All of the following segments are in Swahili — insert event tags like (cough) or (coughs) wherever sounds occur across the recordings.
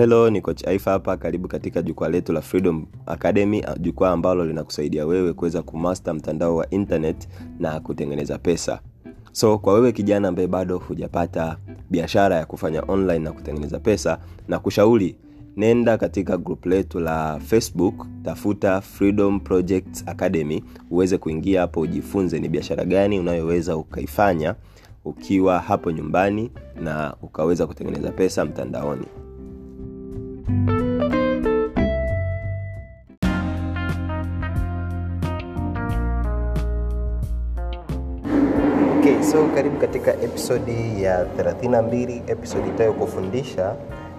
Hello, ni Coach Aifa hapa. Karibu katika jukwaa letu la Freedom Academy, jukwaa ambalo linakusaidia wewe kuweza kumaster mtandao wa internet na kutengeneza pesa. So kwa wewe kijana ambaye bado hujapata biashara ya kufanya online na kutengeneza pesa, na kushauri nenda katika grupu letu la Facebook, tafuta Freedom Projects Academy, uweze kuingia hapo ujifunze ni biashara gani unayoweza ukaifanya ukiwa hapo nyumbani na ukaweza kutengeneza pesa mtandaoni. Okay, so karibu katika episodi ya 32, episodi itayokufundisha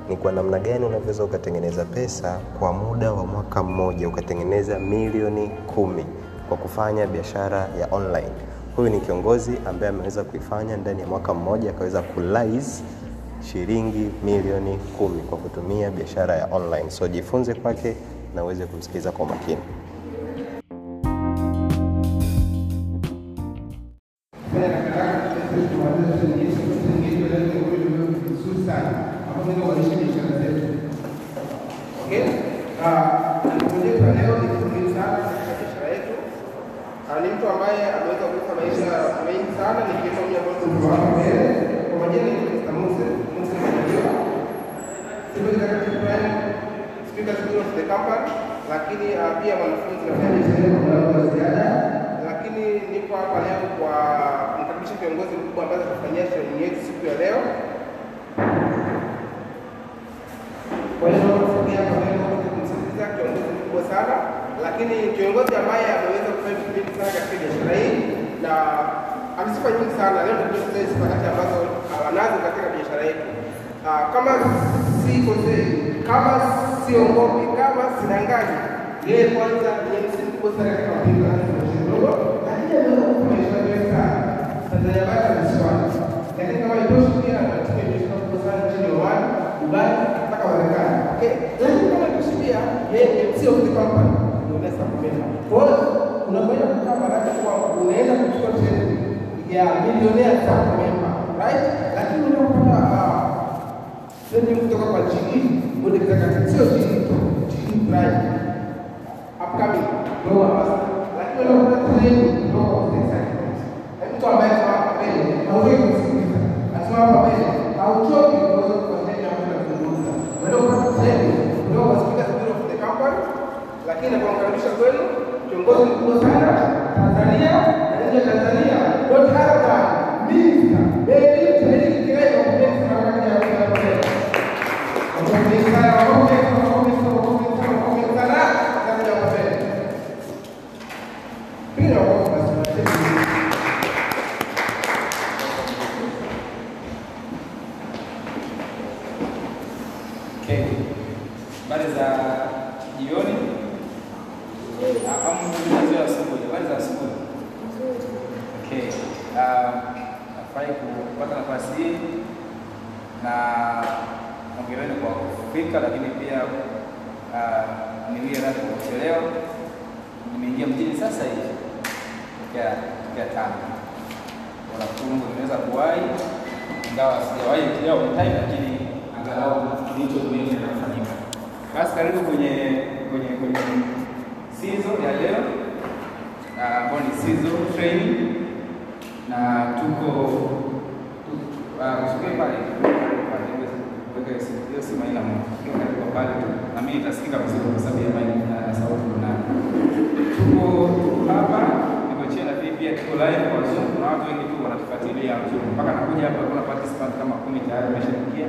ni kwa namna gani unavyoweza ukatengeneza pesa kwa muda wa mwaka mmoja ukatengeneza milioni kumi kwa kufanya biashara ya online. Huyu ni kiongozi ambaye ameweza kuifanya ndani ya mwaka mmoja akaweza kulais shilingi milioni kumi kwa kutumia biashara ya online. So jifunze kwake na uweze kumsikiliza kwa makini. Company, lakini uh, pia wanafunzi kwa wa ziada, lakini niko hapa leo kwa kumkaribisha kiongozi mkubwa ambaye atafanyia training yetu siku ya leo. Kwa hiyo kumsikiliza kiongozi mkubwa sana, lakini kiongozi ambaye ameweza kufanya vitu vingi sana katika biashara hii na ana sifa nyingi sana. Leo ndio sifa kati ambazo anazo katika biashara yetu. Ah, kama si kama sio ngopi, kama sinangaji, yeye kwanza ni MC mkubwa sana katika mapingo ya kidogo, lakini ameweza kufanya biashara nyingi sana. Tanzania bara na Swahili. Lakini kama itoshi pia anatumia biashara kubwa sana nchini Oman, Dubai, mpaka Marekani. Okay? Lakini kama itoshi pia yeye ni MC of the company. Unaweza kumema. Kwa hiyo unakwenda kukaa baraka kwa unaenda kuchukua training ya milionea za member, right? Lakini unapata training kutoka kwa GE, bodi executive, sio GE tu, GE Prime, upcoming global ambassador. Lakini unapata training kutoka kwa executive. Mtu ambaye hapa mbele hauwezi kusikiliza, asimama hapa mbele hauchoki kuweza kufuatilia mambo na kuzungumza. Unaenda kupata training kutoka kwa speaker school of the company, lakini nakukaribisha kwenu kiongozi mkubwa sana Tanzania na nje ya Tanzania, Dr. Haraka Minister Beli Tele Kireo Kujenga na wakati ya kujenga. Wakombe sana, wakombe sana, wakombe sana, wakombe sana, wakombe sana, kazi ya mbele. Pia wakombe sana. Okay. Habari za jioni au mzuri asubuhi? Habari za asubuhi. Okay. Uh, nafurahi kupata nafasi hii na hongereni kwa kufika, lakini pia uh, niwie radhi kwa kuchelewa. Nimeingia mjini sasa hivi tokea tokea tano. Wanafunzi nimeweza kuwahi, ingawa sijawahi leo on time, lakini angalau kilicho muhimu kinafanyika. Basi karibu kwenye kwenye kwenye season ya leo ah, ambayo ni season training na tuko usikie pale pale, hiyo simu haina moto, tuko hapa niko pia tuko live kwa Zoom. na watu wengi tu wanatufuatilia Zoom, mpaka nakuja hapa kuna participant kama kumi tayari wameshaingia.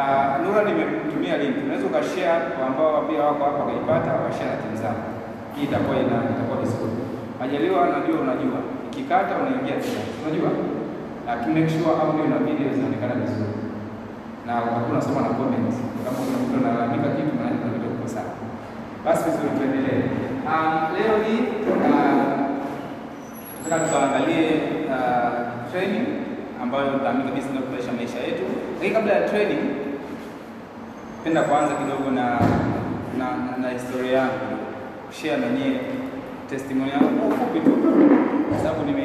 Uh, Nura nimekutumia link, unaweza ukashare kwa ambao pia wako hapa wakaipata, wakashare na timu zao. Hii itakuwa ina itakuwa vizuri. Majaliwa, najua unajua, ikikata unaingia tena, unajua uh, to make sure audio na video zinaonekana vizuri na hakuna soma na comments. Kama kuna mtu analalamika kitu, na ndio kitu kwa sawa. Basi vizuri, tuendelee. Um, leo hii uh, tunataka tuangalie uh, training ambayo tunaamini kabisa inaboresha maisha yetu. Lakini kabla ya training, penda kuanza kidogo na, na, na historia yangu, share na nyie testimony yangu kwa ufupi tu, kwa sababu nime-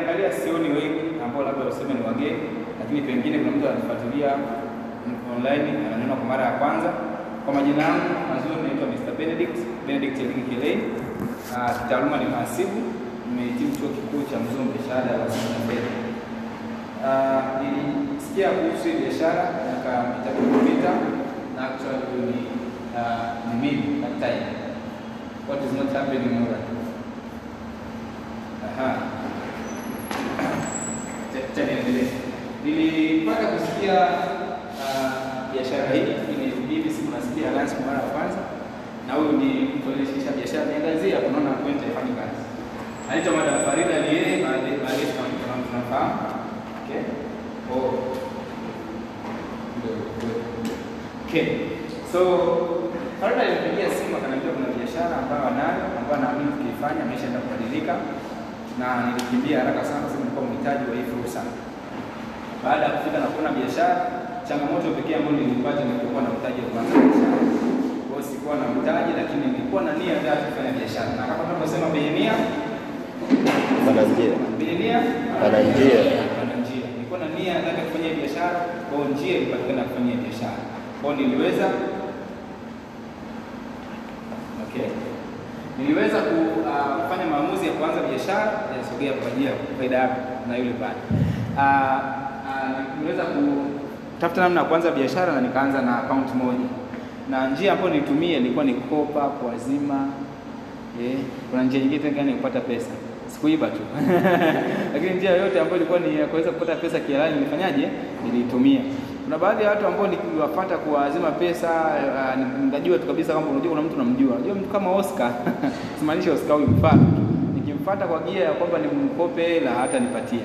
angalia, sioni wengi ambao labda useme ni wageni, lakini pengine kuna mtu anatufuatilia online ananiona kwa mara ya kwanza. Kwa majina yangu mazuri naitwa Mr. Benedict Benedict Eliki Kelei. Uh, kitaaluma ni mhasibu, nimehitimu chuo kikuu cha Mzumbe, shahada ya wasifu na fedha. Uh, nilisikia kuhusu biashara miaka mitatu iliyopita na actually ni uh, ni mimi that time. What is not happening more. Aha. (coughs) Cha niendelee. Nilipata kusikia uh, biashara hii lakini mimi siku nasikia Alliance mara ya kwanza, na huyu ni mtu biashara niangazia, kunaona kwenda ifanye kazi. Anaitwa Madam Farida Liye, baadaye tunafahamu. Okay. Oh. Okay. So Farida alinipigia simu akaniambia kuna biashara ambayo anayo ambayo naamini tukiifanya maisha yataenda kubadilika, na nilikimbia haraka sana sababu nilikuwa mhitaji wa hii fursa. Baada ya kufika na kuona biashara, changamoto pekee ambayo nilipata ni kuwa na mtaji wa kuanza biashara. Kwa hiyo sikuwa na mtaji, lakini nilikuwa na nia ya kufanya biashara, na kama tunavyosema penye Pana njia. penye nia Pana njia. pana njia. Nilikuwa na nia ya kufanya biashara, kwa hiyo njia ilipatikana kufanya biashara. Kwa hiyo niliweza okay. Niliweza kufanya uh, maamuzi ya kuanza biashara yasogea kwa ajili ya faida yako na yule pale. Ah, uh, niliweza kutafuta namna ya kuanza biashara na nikaanza na akaunti moja, na njia ambayo nilitumia ilikuwa ni kopa, kuazima Eh, kuna njia nyingine tena gani kupata pesa. Sikuiba tu. (laughs) Lakini njia yote ambayo ilikuwa ni ya kuweza kupata pesa kihalali nilifanyaje? Niliitumia. Kuna baadhi ya watu ambao nikiwapata kuwazima pesa uh, tu kabisa kwamba unajua kuna mtu namjua. Unajua mtu kama Oscar. (laughs) Simaanisha Oscar huyu mfano. Nikimfuata kwa gia ya kwamba nimkope hela hata nipatia.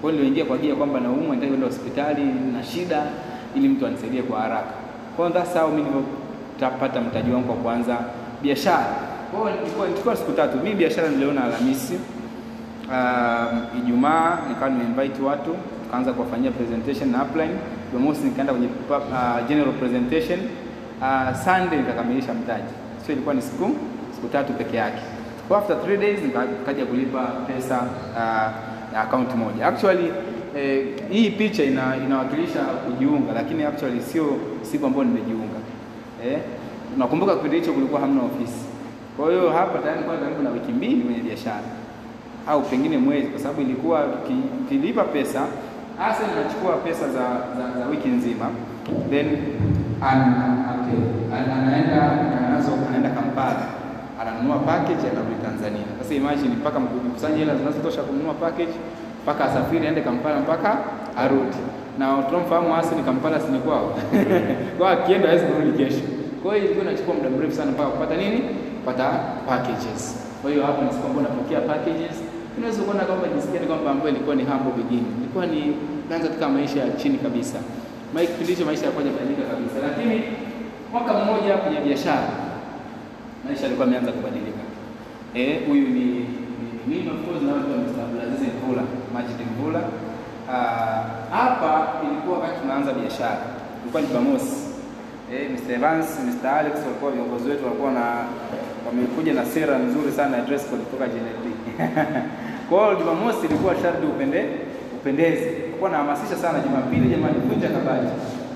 Kwa hiyo niliingia kwa gia kwamba naumwa nitaki kwenda hospitali na shida ili mtu anisaidie kwa haraka. Kwa hiyo that's how mimi nilipata mtaji wangu wa kwanza biashara. Kwa hiyo siku tatu. Mimi biashara niliona Alhamisi. Um, Ijumaa nikawa nimeinvite watu tukaanza kuwafanyia presentation na upline. Jumamosi nikaenda kwenye uh, general presentation. Uh, Sunday nikakamilisha mtaji. sio ilikuwa ni siku siku tatu peke yake. Kwa after three days nikaja kulipa pesa uh, ya account moja. Actually eh, hii picha ina, inawakilisha kujiunga, lakini actually sio siku ambayo nimejiunga. Eh, nakumbuka kipindi hicho kulikuwa hamna ofisi. Kwa hiyo hapa tayari kwa karibu na wiki mbili kwenye biashara au pengine mwezi, kwa sababu ilikuwa kilipa pesa hasa inachukua pesa za, za, za wiki nzima then an, okay, an, anaenda nazo anaenda Kampala ananunua package anarudi Tanzania. Sasa imagine mpaka mkusanye hela zinazotosha kununua package mpaka asafiri aende Kampala mpaka arudi, na tunamfahamu ni Kampala si kwao (laughs) kwa akienda hawezi kurudi kesho. Kwa hiyo ilikuwa inachukua muda mrefu sana mpaka kupata nini, kupata packages. Kwa hiyo hapo ni siku ambayo napokea packages. Unaweza kuona kwamba ni kwamba ambayo ilikuwa ni humble beginning, ilikuwa ni naanza katika maisha ya chini kabisa. Maisha kipindi hicho maisha yalikuwa yamebadilika kabisa, lakini mwaka mmoja kwenye biashara maisha yalikuwa yameanza kubadilika. Eh, huyu ni mimi of course na mtu. Abdulaziz Mvula, Majid Mvula. Ah, hapa ilikuwa wakati tunaanza biashara. Ilikuwa ni Jumamosi. Eh, Mr. Evans, Mr. Alex walikuwa viongozi wetu walikuwa na wamekuja na sera nzuri sana ya dress code kutoka JNLD. (laughs) Kwa hiyo Jumamosi ilikuwa sharti upende upendeze. Kwa nahamasisha sana Jumapili, jamani, vunja kabati.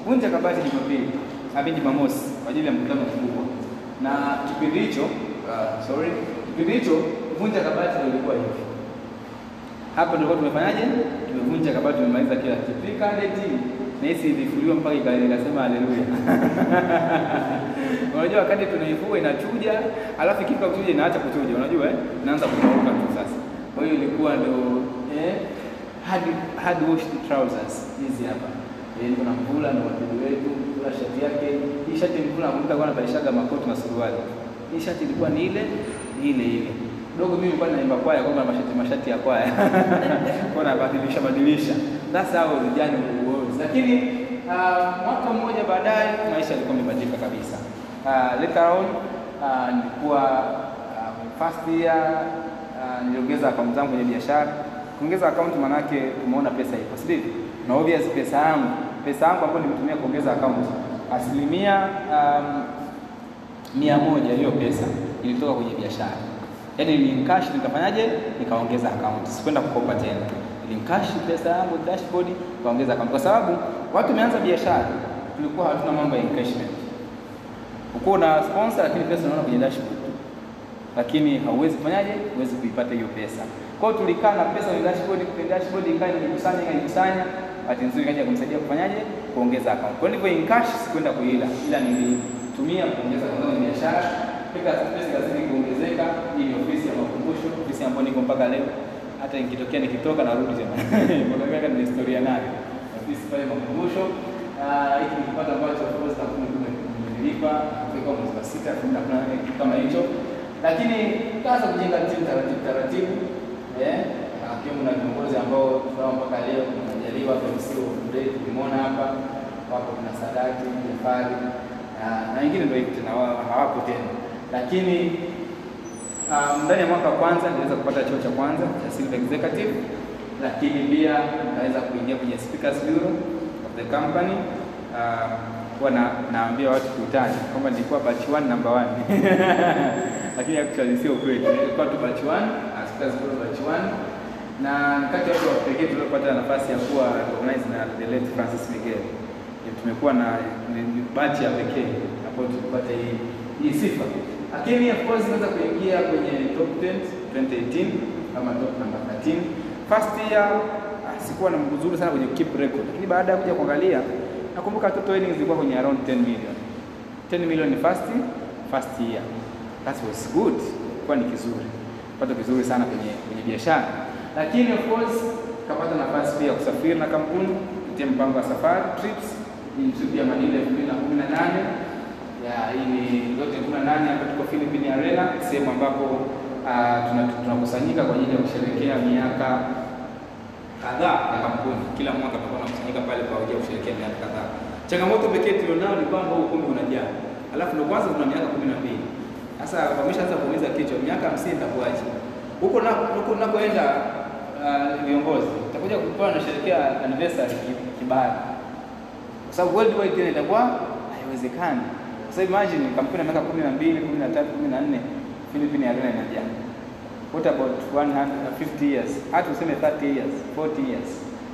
Vunja kabati Jumapili. hadi Jumamosi kwa ajili ya mkutano mkubwa. Na kipindi hicho, uh, sorry, kipindi hicho vunja kabati ndio ilikuwa hivi. Hapo ndio tumefanyaje? Tumevunja kabati, tumemaliza kila kitu. Fika date na hisi ilifuliwa mpaka ika- ikasema haleluya. (laughs) Unajua wakati tunaifua inachuja, alafu ikifika kuchuja inaacha kuchuja, unajua eh? Inaanza kukauka tu sasa. Kwa hiyo ilikuwa ndio eh hard hard washed trousers hizi hapa. Eh, niko na mvula na wadudu wetu, mvula shati yake. Hii shati mvula nakumbuka kwa anabadilishaga makoti na suruali. Hii shati ilikuwa ni ile ile ile. Dogo mimi nilikuwa naimba kwaya kwamba mashati mashati ya kwaya. (laughs) Kwa na badilisha. That's how vijana was. Lakini uh, mwaka mmoja baadaye maisha yalikuwa yamebadilika kabisa. Uh, later on uh, nilikuwa uh, first year niliongeza akaunti zangu kwenye biashara. Kuongeza akaunti manake tumeona pesa ipo, si ndivyo? Na obvious pesa yangu, pesa yangu ambayo nimetumia kuongeza akaunti asilimia um, mia moja hiyo pesa ilitoka kwenye biashara. Yaani nilinkash nikafanyaje? Nikaongeza akaunti, Sikwenda kukopa tena. Nilinkash pesa yangu dashboard, nikaongeza akaunti, kwa sababu watu wameanza biashara. tulikuwa hatuna mambo ya encashment. Uko na sponsor lakini pesa unaona kwenye dashboard. Lakini hauwezi kufanyaje? Huwezi kuipata hiyo pesa. Kwa hiyo tulikaa na pesa kwenye dashboard, kwenye dashboard ikawa inajikusanya inajikusanya. Bahati nzuri kaja kumsaidia kufanyaje? Kuongeza account. Kwa hivyo cash sikwenda kuila, ila nilitumia kuongeza kwa sababu biashara. Pesa pesa lazima kuongezeka. Hii ni ofisi ya makumbusho, ofisi ambayo niko mpaka leo. Hata nikitokea nikitoka narudi tena. (laughs) Kwa ni historia nayo. Ofisi pale makumbusho. Ah, hiki ni kipato ambacho of course kumelipa kwa mwezi wa sita na kama hicho, lakini tukaanza kujenga timu taratibu taratibu, eh, akiwemo na viongozi ambao tunao mpaka leo tunajaliwa kwa msio mrefu tulimuona hapa, wapo kuna Sadati Jafari na wengine ndio tena hawapo tena, lakini um, ndani ya mwaka wa kwanza niliweza kupata cheo cha kwanza cha Silver Executive, lakini pia nikaweza kuingia kwenye Speakers Bureau of the company. Uh, huwa na, naambia watu kiutani kwamba nilikuwa batch 1 number 1 (laughs) lakini actually sio kweli, nilikuwa tu batch 1 uh, Speakers batch 1 na kati ya watu wa pekee tuliopata nafasi ya kuwa recognized na the late Francis Miguel. Tumekuwa na batch ya pekee ambayo tulipata hii hii sifa, lakini of course naweza kuingia kwenye top 10 2018 kama top number 13. First year ah, sikuwa na mzuri sana kwenye keep record, lakini baada ya kuja kuangalia nakumbuka total earnings zilikuwa kwenye around 10 million. 10 million first first year. That was good, kwa ni kizuri, kipato kizuri sana kwenye kwenye biashara, lakini of course kapata nafasi pia ya kusafiri na kampuni kupitia mpango wa safari trips. Ya Manila 2018 ya hii ni yote 18 hapa tuko Philippine Arena, sehemu ambapo ah, tunakusanyika kwa ajili ya kusherehekea miaka kadhaa ya kampuni. Kila mwaka tutakuwa tunakusanyika pale kwa ajili ya kusherehekea miaka kadhaa. Changamoto pekee tulionao ni kwamba ukumbi unajaa, alafu ndio kwanza tuna miaka kumi na mbili. Sasa wameshaanza kuumiza kichwa, miaka hamsini itakuwaje? Huko na huko nakoenda viongozi, viongozi itakuja kuwa nasherekea anniversary ki- kibaya, kwa sababu worldwide tena itakuwa haiwezekani. Sasa imagine kampuni ya miaka kumi na mbili, kumi na tatu, kumi na nne Philippine Arena inajaa. What about 150 years? Hata useme 30 years, 40 years,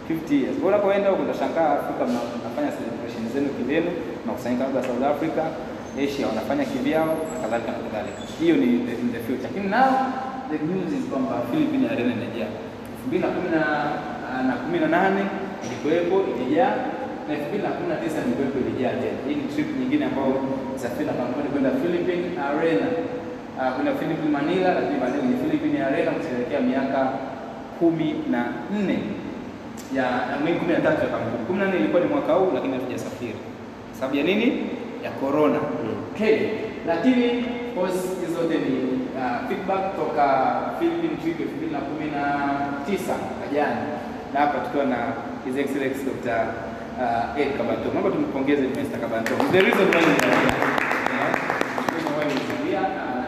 50 years. Unapoenda huko utashangaa Afrika mna- mnafanya celebration zenu kilenu, mnakusanyika labda South Africa, Asia wanafanya kivyao na kadhalika na kadhalika. Hiyo ni the, in the future. Lakini now the news is kwamba Philippine Arena inajaa. 2018 na 18 ilikuwepo ilijaa na 2019 ilikuwepo ilijaa tena. Hii ni trip nyingine ambayo safari na kampuni kwenda Philippine Arena uh, kuna Philippine Manila, lakini baadaye kwenye Philippine Arena kusherehekea miaka kumi na nne ya mwezi kumi ya kampuni. Kumi na nne ilikuwa ni mwaka huu, lakini hatujasafiri sababu ya nini? Ya corona. Okay, lakini course hizo zote ni uh, feedback toka Philippine trip elfu mbili na kumi na hapa tukiwa na His Excellency Dr. uh, Ed Kabanto. Naomba tumpongeze Mr. Kabanto. The reason why na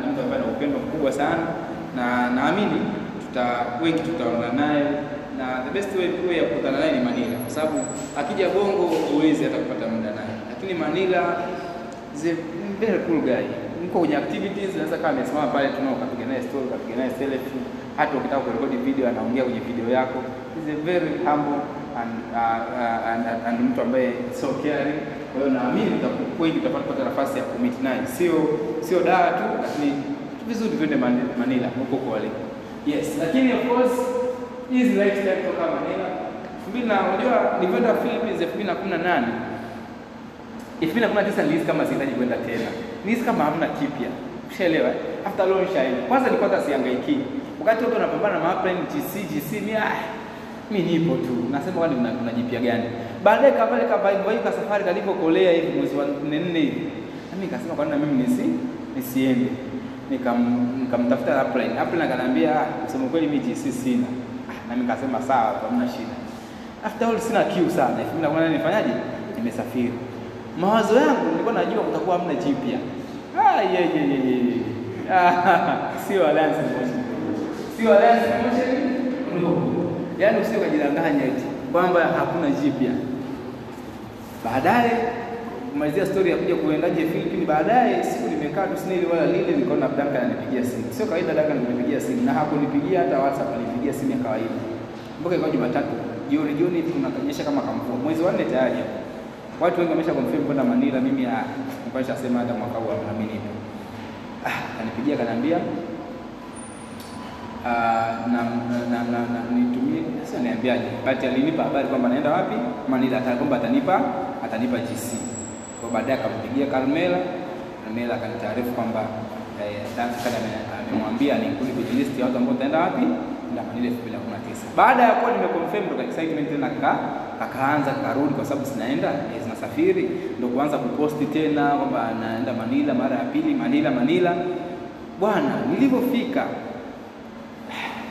ni mtu ambaye ana upendo mkubwa sana na naamini tuta wengi tutaona naye na the best way way ya kukutana naye ni Manila kwa sababu akija Bongo huwezi hata kupata muda naye, lakini Manila a very cool guy. Mko kwenye activities, naweza kama amesimama pale tunao kapiga naye story, kapiga naye selfie, hata ukitaka kurekodi video anaongea kwenye video yako. He's a very humble and, uh, uh, and, and, and mtu ambaye so caring. Kwa hiyo naamini kweli utapata nafasi ya kumit naye, sio sio daa tu, lakini vizuri twende Mani- Manila huko kwa wale. Yes, lakini of course hizi lifestyle kutoka Manila 2000 na unajua nilikwenda Philippines 2018 2019 nilihisi kama sihitaji kwenda tena. Nilihisi kama hamna kipya. Ushaelewa? eh? After long shine. Kwanza nilikuwa hata sihangaiki. Wakati watu wanapambana na maplane GC GC ni ah mimi nipo tu. Nasema kwani jipya gani? Baadaye kapale kama ka safari kalipokolea hivi mwezi wa 4 4 hivi. Mimi nikasema kwani na mimi nisi nisiende. Nikam nikamtafuta airplane. Airplane akaniambia ah, kusema kweli mimi GC sina. Ah, na mimi nikasema sawa, hamna shida. After all sina kiu sana. Hivi mimi naona nifanyaje? Nimesafiri. Mawazo yangu nilikuwa najua kutakuwa hamna jipya. Ah, ye ye ye ye. Sio Alliance Motion. Sio Alliance Motion. No. Yaani usio kujidanganya eti kwamba hakuna jipya. Baadaye kumalizia story ya kuja kuendaje Philippines, baadaye siku nimekaa tu sina wala lile, nikaona Danka ananipigia simu. Sio kawaida Danka ananipigia simu na hakunipigia hata WhatsApp, alinipigia simu ya kawaida. Mpaka ikawa Jumatatu jioni jioni tunakanyesha kama kamvua. Mwezi wa 4 tayari hapo. Watu wengi wamesha confirm kwenda Manila, mimi ah, nilikuwa hata mwaka huu naamini nipo. Ah, kanipigia kaniambia Ah, na, na, na, na, na nitumie sasa niambiaje, but alinipa habari kwamba naenda wapi Manila, ata atanipa atanipa GC. Kwa baadaye akampigia Carmela, Carmela akanitaarifu kwamba eh, amemwambia ni kuli kwenye list ya watu ambao taenda wapi na Manila 2019. Baada ya kuwa nimeconfirm ndo excitement tena kaka kakaanza karudi, kwa sababu sinaenda zinasafiri, ndo kuanza kuposti tena kwamba naenda Manila mara ya pili, Manila Manila. Bwana, nilivyofika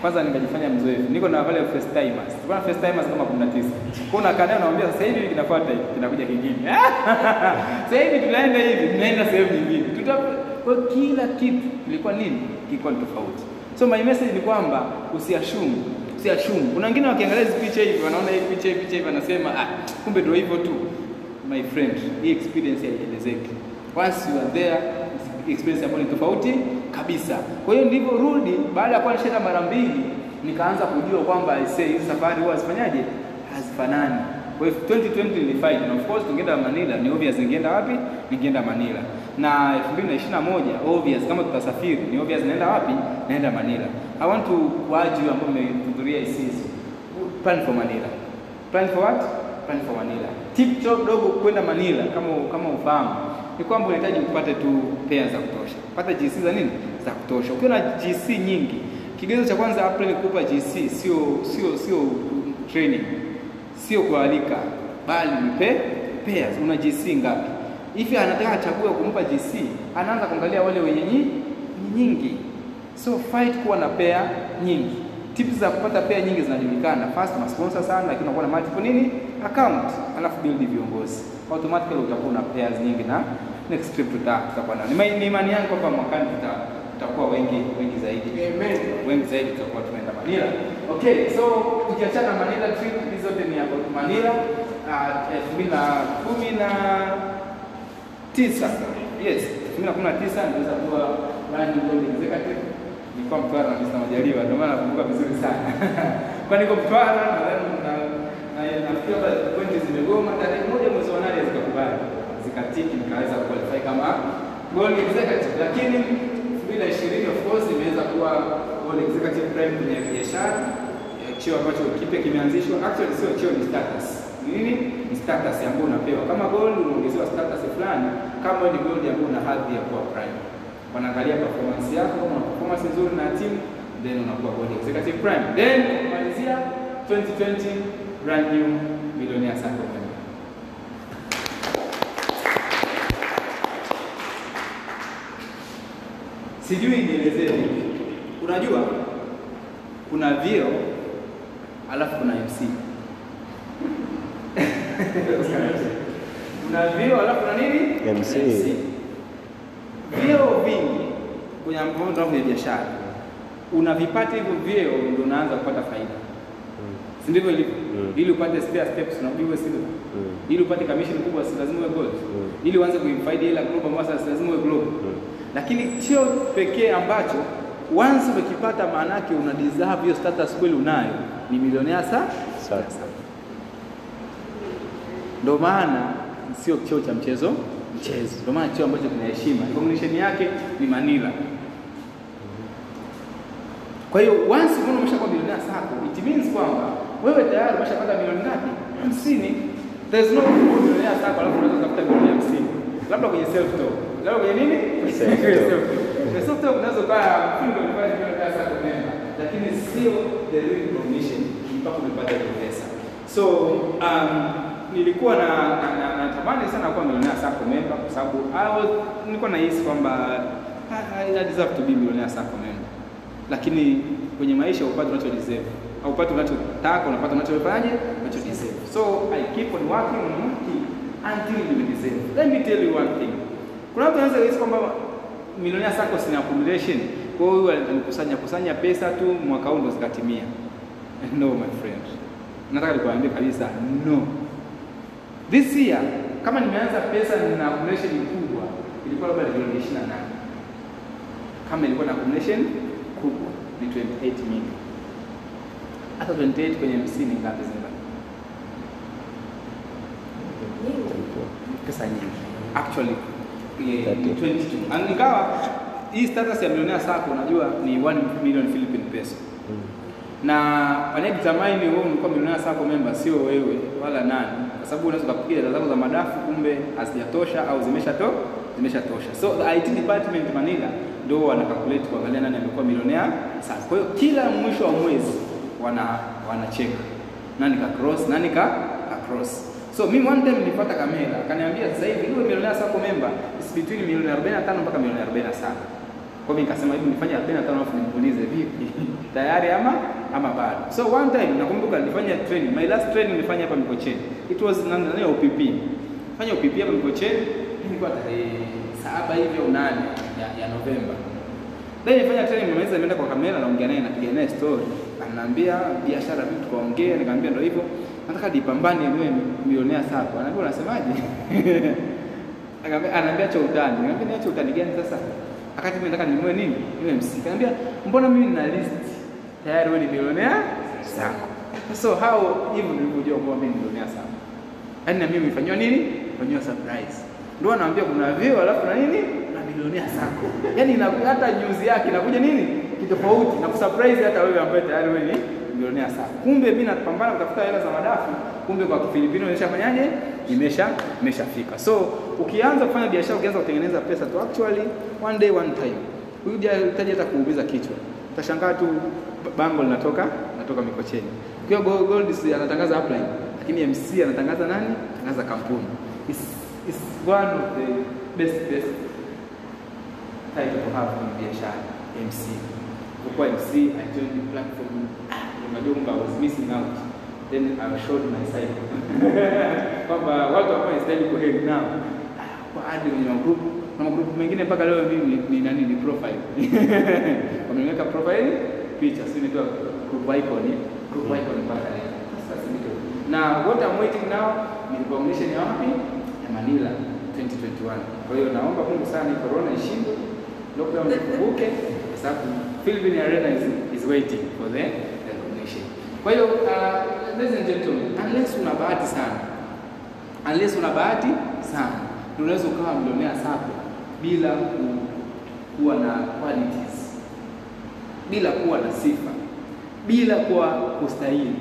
kwanza nikajifanya mzoefu, niko na wale first timers, tulikuwa first timers kama 19. Kwa na nakaa naambia sasa hivi kinafuata hivi, kinakuja kingine. (laughs) Sasa hivi tunaenda hivi, tunaenda sehemu nyingine. Tuta kwa kila kitu kilikuwa nini? Kilikuwa ni tofauti. So my message ni kwamba usiashumu, usiashumu. Kuna wengine wakiangalia hizi picha hivi wanaona hii picha hii picha hivi wanasema ah, kumbe ndio hivyo tu. My friend, hii experience haielezeki. Once you are there, experience ambayo ni tofauti kabisa. Kwa hiyo nilivyorudi baada ya kuwa nishaenda mara mbili, nikaanza kujua kwamba say hizi safari huwa hazifanyaje, hazifanani. Kwa hiyo 2020 nilifight na of course tungeenda Manila, ni obvious ningeenda wapi? Ningeenda Manila. Na 2021 obvious kama tutasafiri, ni obvious naenda wapi? Naenda Manila. I want to urge ambao mmehudhuria ICC. Plan for Manila. Plan for what? Plan for Manila. Tip top dogo kwenda Manila kama kama ufahamu ni kwamba unahitaji upate tu pea za kutosha, pata GC za nini za kutosha. Ukiwa na GC nyingi, kigezo cha kwanza Apple ni kukupa GC, sio sio sio training, sio kualika, bali ni pe pea. Una GC ngapi? Hivi anataka achague kumpa GC, anaanza kuangalia wale wenye nyingi. So fight kuwa na pea nyingi. Tips za kupata pair nyingi zinajulikana. First una sponsor sana, lakini unakuwa na multiple nini account, alafu build viongozi automatically utakuwa na pairs nyingi na next trip tuta tutakuwa na Ni Ni imani yangu kwamba mwakani tuta tutakuwa wengi wengi zaidi. Amen. Wengi zaidi tutakuwa tunaenda Manila. Okay, so ukiachana na Manila trip hizo zote ni hapo Manila uh, elfu mbili na kumi na tisa yes, elfu mbili na kumi na tisa niliweza kuwa board executive. Nilikuwa Mtwara na Mr. Majaliwa, ndio maana nakumbuka vizuri sana (laughs) kwa niko Mtwara nadhani na na nafikiri labda pointi zimegoma, tarehe moja mwezi wa nane zikakubali zikatiki, nikaweza qualify kama goal executive, lakini 2020 of course imeweza kuwa goal executive prime kwenye biashara cheo ambacho kipya kimeanzishwa. Actually sio cheo, ni status. Nini? Ni status ambayo unapewa kama gold, unaongezewa status fulani. Kama ni gold ambayo una hadhi ya kuwa prime, wanaangalia performance yako, kama una performance nzuri na timu, then unakuwa gold executive prime. Then kumalizia 2020 brand new millionaire circle member. Sijui nielezee vipi. Unajua kuna vio alafu kuna MC. (laughs) kuna vio alafu kuna nini? MC. Vingi kwenye ambao kwenye biashara unavipata hivyo vyeo ndio unaanza kupata faida si ndivyo ilivyo? Mm. Ili upate spare steps na uwe silver. Mm. Ili upate commission kubwa si lazima uwe gold. Mm. Ili uanze kuifaidi hela global ambao si lazima uwe global. Mm. Lakini cheo pekee ambacho once umekipata maana yake una deserve hiyo status kweli unayo ni milionea sa Sasa. ndio maana sio cheo cha mchezo mchezo, ndio maana chuo ambacho kina heshima. Recognition yake ni Manila. Kwa hiyo once unaona umeshakuwa bilionea sako, it means kwamba wewe tayari umeshapata milioni ngapi? 50. There's no bilionea sako alafu unaweza kutafuta milioni 50. Labda kwenye self talk. Labda kwenye nini? Kwenye (laughs) self talk unaweza kuwa fungo kwa bilionea sako member, lakini sio the real recognition mpaka umepata hiyo pesa. So um, nilikuwa na- na- natamani sana kuwa milionea sako member kwa sababu nilikuwa nahisi kwamba deserve to be millionaire sako member. Lakini kwenye maisha upate unacho deserve. Au upate unachotaka unapata unachofanyaje? Unacho deserve so i keep on working on until you deserve. Let me tell you one thing. Kuna watu wanaweza kuhisi kwamba millionaire sako ni accumulation kwa hiyo alikusanya kusanya pesa tu mwaka huu ndo zikatimia. (laughs) No my friend. Nataka nikuambie kabisa no. This year kama nimeanza pesa na accumulation kubwa ilikuwa labda ni milioni 28 kama ilikuwa na accumulation kubwa ni 28 million. Hata 28 kwenye 50 ni ngapi zimebaki? pesa nyingi. Actually eh, ni 22 ingawa hii status ya milionea sako unajua ni 1 million Philippine peso. Na anayedetermine wewe ulikuwa milionea sako member sio wewe wala nani, kwa sababu unaweza kupiga data zako za madafu kumbe hazijatosha au zimeshato zimeshatosha. So the IT department Manila ndio wana calculate kuangalia nani amekuwa milionea sasa. Kwa hiyo kila mwisho wa mwezi wana wanacheka nani ka cross nani ka ka cross. So mimi one time nilipata kamera akaniambia sasa hivi wewe milionea sako member is between milioni 45 mpaka milioni 47. Kwa mimi nikasema hebu nifanye 45 alafu nimuulize vipi? (laughs) Tayari ama ama bado. So one time nakumbuka nilifanya training. My last training nilifanya hapa Mikocheni. It was nani nani OPP. Fanya OPP hapa Mikocheni. Ilikuwa tarehe saba hivi au nane ya, ya Novemba. Then nilifanya training nimeweza nimeenda kwa kamera naongea naye napiga naye story. Ananiambia biashara vipi tukaongea nikamwambia ndio hivyo. Nataka nipambane niwe milionea sasa. Ananiambia unasemaje? (laughs) Akaniambia anaambia cha utani. Nikamwambia ni cha utani gani sasa? Akati mimi nataka ninunue nini? Niwe MC. Akaniambia mbona mimi nina list tayari wewe ni milionea zako. So hao hivyo nilivyojua kwamba mimi ni milionea zako, Yaani na mimi nifanyiwa nini? Nimefanywa surprise. Ndio anaambia kuna vio alafu na nini? Na milionea zako, Yaani hata news yake inakuja nini? Kitofauti na kusurprise hata wewe ambaye tayari wewe ni milionea zako. Kumbe mimi napambana kutafuta hela za madafu, kumbe kwa Kifilipino nimeshafanyaje? Imesha imeshafika. So ukianza kufanya biashara, ukianza kutengeneza pesa tu actually one day one time. Hujahitaji hata kuumiza kichwa. Utashangaa tu bango linatoka natoka Mikocheni. Kwa anatangaza upline, lakini MC anatangaza nani? Anatangaza kampuni. Is one of the best best biashara MC. Kwa MC I joined the platform. Majumba was missing out. Then I showed my side. (laughs) Kwamba watu ambao wanastahili kuheli nao kwa hadi kwenye magrupu na magrupu mengine mpaka leo mimi ni nani ni profile (laughs) wameweka profile picha si nitoa group icon group icon mpaka leo. Sasa ndio na what I'm waiting now ni recognition ya wapi? Ya Manila 2021 kwa hiyo naomba Mungu sana corona ishindwe, lockdown ikumbuke, kwa sababu Philippine Arena is, is waiting for the recognition. Kwa hiyo uh, ladies and gentlemen unless una bahati sana unless una bahati sana ndio unaweza ukawa milionea sako bila ku, kuwa na qualities, bila kuwa na sifa, bila kuwa kustahili.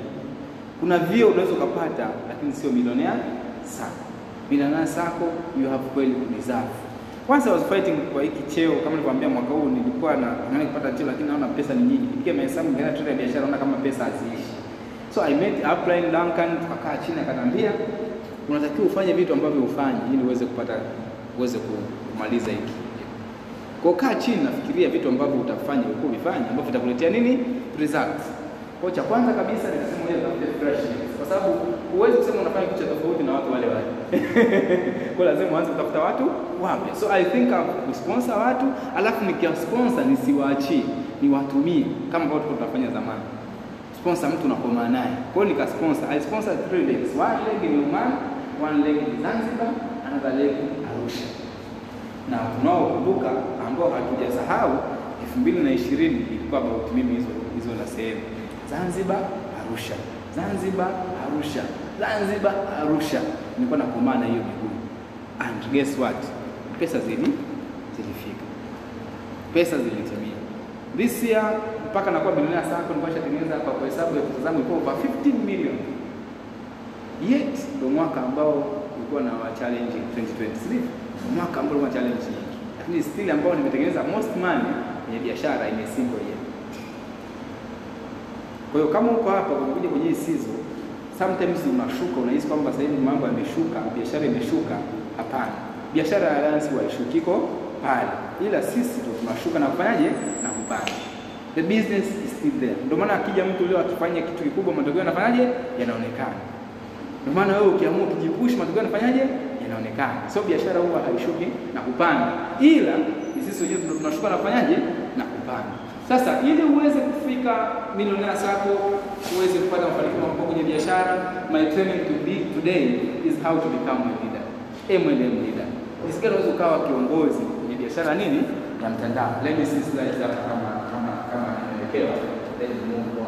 Kuna vio unaweza ukapata, lakini sio milionea sako. Milionea sako you have kweli deserve. Once I was fighting kwa hiki cheo, kama nilivyoambia, mwaka huu nilikuwa na natamani kupata cheo, lakini naona pesa ni nyingi. Nipiga mahesabu, trade ya biashara, naona kama pesa haziishi. So I met upline Duncan, tukakaa chini, akanambia unatakiwa ufanye vitu ambavyo ufanye ili uweze kupata uweze kumaliza hiki. Kwa kaa chini nafikiria vitu ambavyo utafanya huko vifanye ambavyo vitakuletea nini results. Kwa cha kwanza kabisa nikasema wewe utafute freshness kwa sababu huwezi kusema unafanya kitu tofauti na watu wale wale. (laughs) kwa lazima uanze kutafuta watu wapya. So I think I kusponsor watu alafu nikiwasponsor nisiwaachie, niwatumie kama ambavyo tulikuwa tunafanya zamani. Sponsor mtu unakomaa naye. Kwa hiyo nikasponsor. I sponsor three legs. One leg in Oman, one leg in Zanzibar, another leg. Na tunaokumbuka ambao hatujasahau 2020 ilikuwa about mimi hizo hizo na sehemu. Zanzibar, Arusha. Zanzibar, Arusha. Zanzibar, Arusha. Nilikuwa na hiyo miguu. And guess what? Pesa zili zilifika. Pesa zilitimia. This year mpaka nakuwa bilionea sako nilikuwa nishatengeneza kwa kuhesabu ya pesa zangu ilikuwa over 15 million. Yet ndo mwaka ambao ulikuwa na challenge 2023. Mwaka ambao ulikuwa challenge nyingi. Lakini still ambao nimetengeneza most money kwenye biashara in single year. Kwa hiyo kama uko hapa unakuja kwenye hii season, sometimes unashuka unahisi kwamba sasa hivi mambo yameshuka, biashara imeshuka. Hapana. Biashara ya Alliance haishuki iko pale. Ila sisi ndio tunashuka na kufanyaje na kupanda. The business is still there. Ndio maana akija mtu leo akifanya kitu kikubwa, matokeo yanafanyaje? Yanaonekana. Ndio maana wewe ukiamua kujipush, matokeo yanafanyaje? Yanaonekana. So biashara huwa haishuki na kupanda, ila sisi wenyewe tunashuka na? Na kupanda. Sasa ili uweze kufika milionea sako, uweze kupata mafanikio makubwa kwenye biashara, my training to be today is how to become a leader. MLM leader. Nisikia unaweza ukawa kiongozi kwenye biashara nini? Ya mtandao. Let me see slides hapa kama kama kama inaelekewa. Then move.